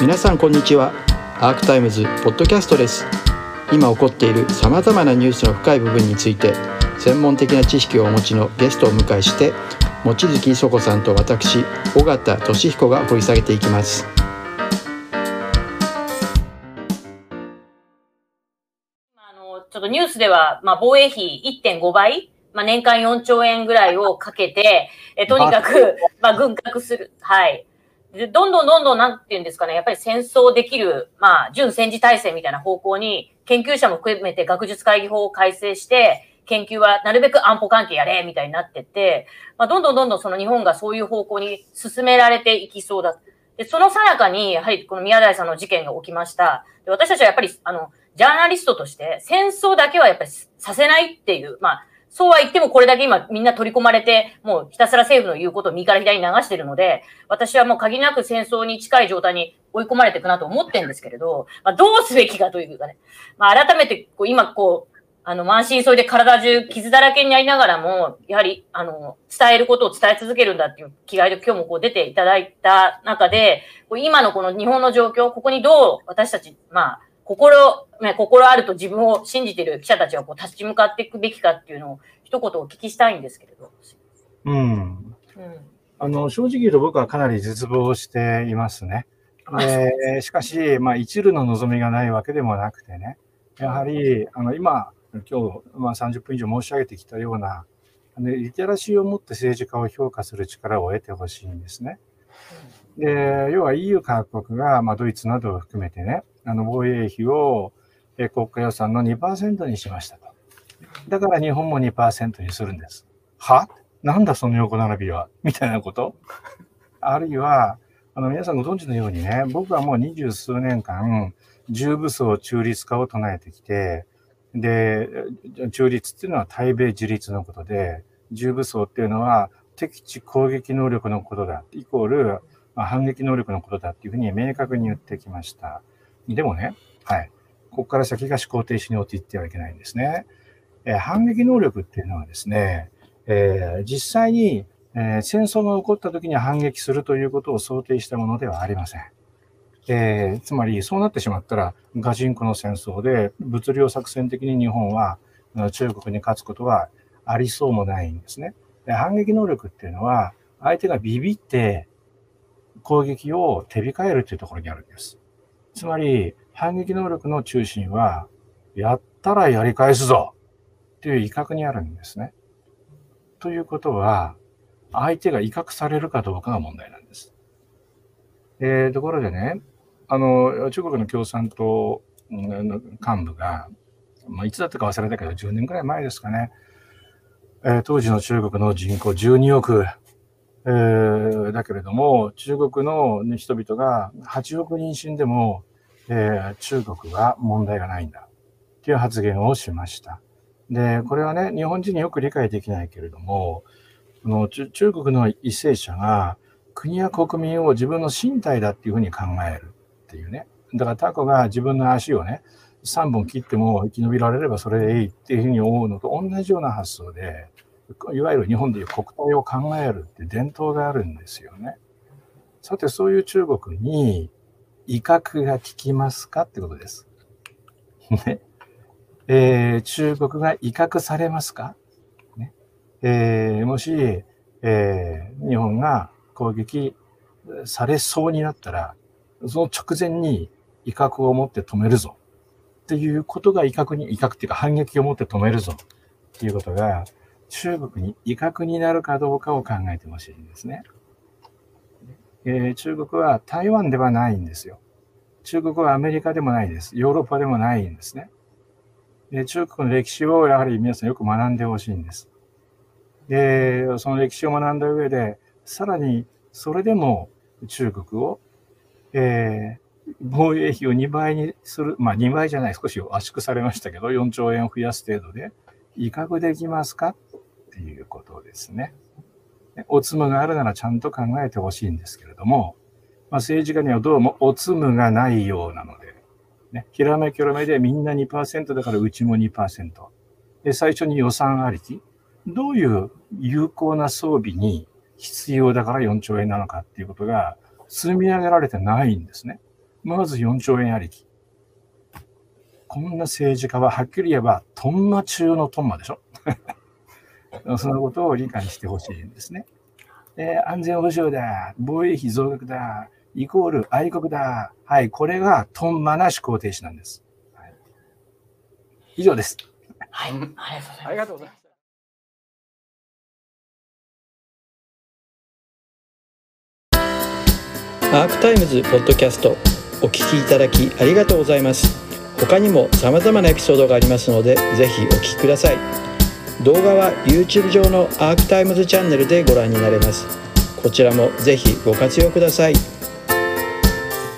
皆さんこんにちはアークタイムズポッドキャストです今起こっているさまざまなニュースの深い部分について専門的な知識をお持ちのゲストをお迎えして望月磯子さんと私尾形俊彦が掘り下げていきますあの、ちょっとニュースでは、まあ、防衛費1.5倍、まあ、年間4兆円ぐらいをかけて、えとにかく、まあ、軍拡する。はい。でどんどんどんどん、なんていうんですかね、やっぱり戦争できる、まあ、準戦時体制みたいな方向に、研究者も含めて学術会議法を改正して、研究はなるべく安保関係やれ、みたいになってて、まあ、どんどんどんどんその日本がそういう方向に進められていきそうだ。で、そのさなかに、やはりこの宮台さんの事件が起きました。で私たちはやっぱり、あの、ジャーナリストとして、戦争だけはやっぱりさせないっていう、まあ、そうは言ってもこれだけ今みんな取り込まれて、もうひたすら政府の言うことを右から左に流してるので、私はもう限りなく戦争に近い状態に追い込まれていくなと思ってるんですけれど、まあ、どうすべきかというかね、まあ、改めてこう今こう、あの、満身創痍で体中傷だらけになりながらも、やはり、あの、伝えることを伝え続けるんだっていう気概で今日もこう出ていただいた中で、今のこの日本の状況、ここにどう私たち、まあ、心、ね、心あると自分を信じている記者たちはこう立ち向かっていくべきかっていうのを一言お聞きしたいんですけれど。うん。うん。あの、正直言うと僕はかなり絶望していますね。で、しかし、まあ、一縷の望みがないわけでもなくてね、やはり、あの、今、今日、まあ、30分以上申し上げてきたような、あのリテラシーを持って政治家を評価する力を得てほしいんですね。で、要は EU 各国が、まあ、ドイツなどを含めてね、あの、防衛費を国家予算の2%にしましたと。だから日本も2%にするんです。は？なんだその横並びは？みたいなこと？あるいは、あの、皆さんご存知のようにね、僕はもう二十数年間、重武装中立化を唱えてきて、で、中立っていうのは対米自立のことで、重武装っていうのは敵地攻撃能力のことだ、イコール、あ、反撃能力のことだっていうふうに明確に言ってきました。でもね、はい。ここから先が思考停止に陥ってはいけないんですね。えー反撃能力っていうのはですね、えー実際に、えー戦争が起こった時に反撃するということを想定したものではありません。えーつまり、そうなってしまったら、ガチンコの戦争で、物量作戦的に日本は中国に勝つことはありそうもないんですね。で反撃能力っていうのは、相手がビビって攻撃を手控えるというところにあるんです。つまり、反撃能力の中心は、やったらやり返すぞっていう威嚇にあるんですね。ということは、相手が威嚇されるかどうかが問題なんです。えーところでね、あの、中国の共産党の幹部が、まあ、いつだったか忘れたけど、10年くらい前ですかね、えー当時の中国の人口12億、えーだけれども、中国の、人々が8億人死んでも、えー中国は問題がないんだっていう発言をしました。で、これはね、日本人によく理解できないけれども、この中国の為政者が国や国民を自分の身体だっていうふうに考えるっていうね。だからタコが自分の足をね、3本切っても生き延びられればそれでいいっていうふうに思うのと同じような発想で、いわゆる日本でいう国体を考えるって伝統があるんですよね。さて、そういう中国に威嚇が効きますかってことです。ね。えー中国が威嚇されますか、ねえーもし、えー日本が攻撃されそうになったら、その直前に威嚇を持って止めるぞっていうことが威嚇に、威嚇っていうか反撃を持って止めるぞっていうことが中国に威嚇になるかどうかを考えてほしいんですね。えー中国は台湾ではないんですよ。中国はアメリカでもないです。ヨーロッパでもないんですね。で中国の歴史をやはり皆さんよく学んでほしいんです。で、その歴史を学んだ上で、さらにそれでも中国を、えー防衛費を2倍にする、まあ2倍じゃない、少し圧縮されましたけど、4兆円を増やす程度で、威嚇できますか？っていうことですね。おつむがあるならちゃんと考えてほしいんですけれども、まあ、政治家にはどうもおつむがないようなので、ね、ひらめきょろめでみんな2%だからうちも2%。で、最初に予算ありき。どういう有効な装備に必要だから4兆円なのかっていうことが、積み上げられてないんですね。まず4兆円ありき。こんな政治家ははっきり言えば、トンマ中のトンマでしょそのことを理解してほしいんですね。で安全保障だ、防衛費増額だ、イコール愛国だ。はい、これがトンマな思考停止なんです。はい、以上です。はい、ありがとうございます。アークタイムズポッドキャストお聞きいただきありがとうございます他にも様々なエピソードがありますのでぜひお聞きください動画は YouTube 上のアークタイムズチャンネルでご覧になれます。こちらもぜひご活用ください。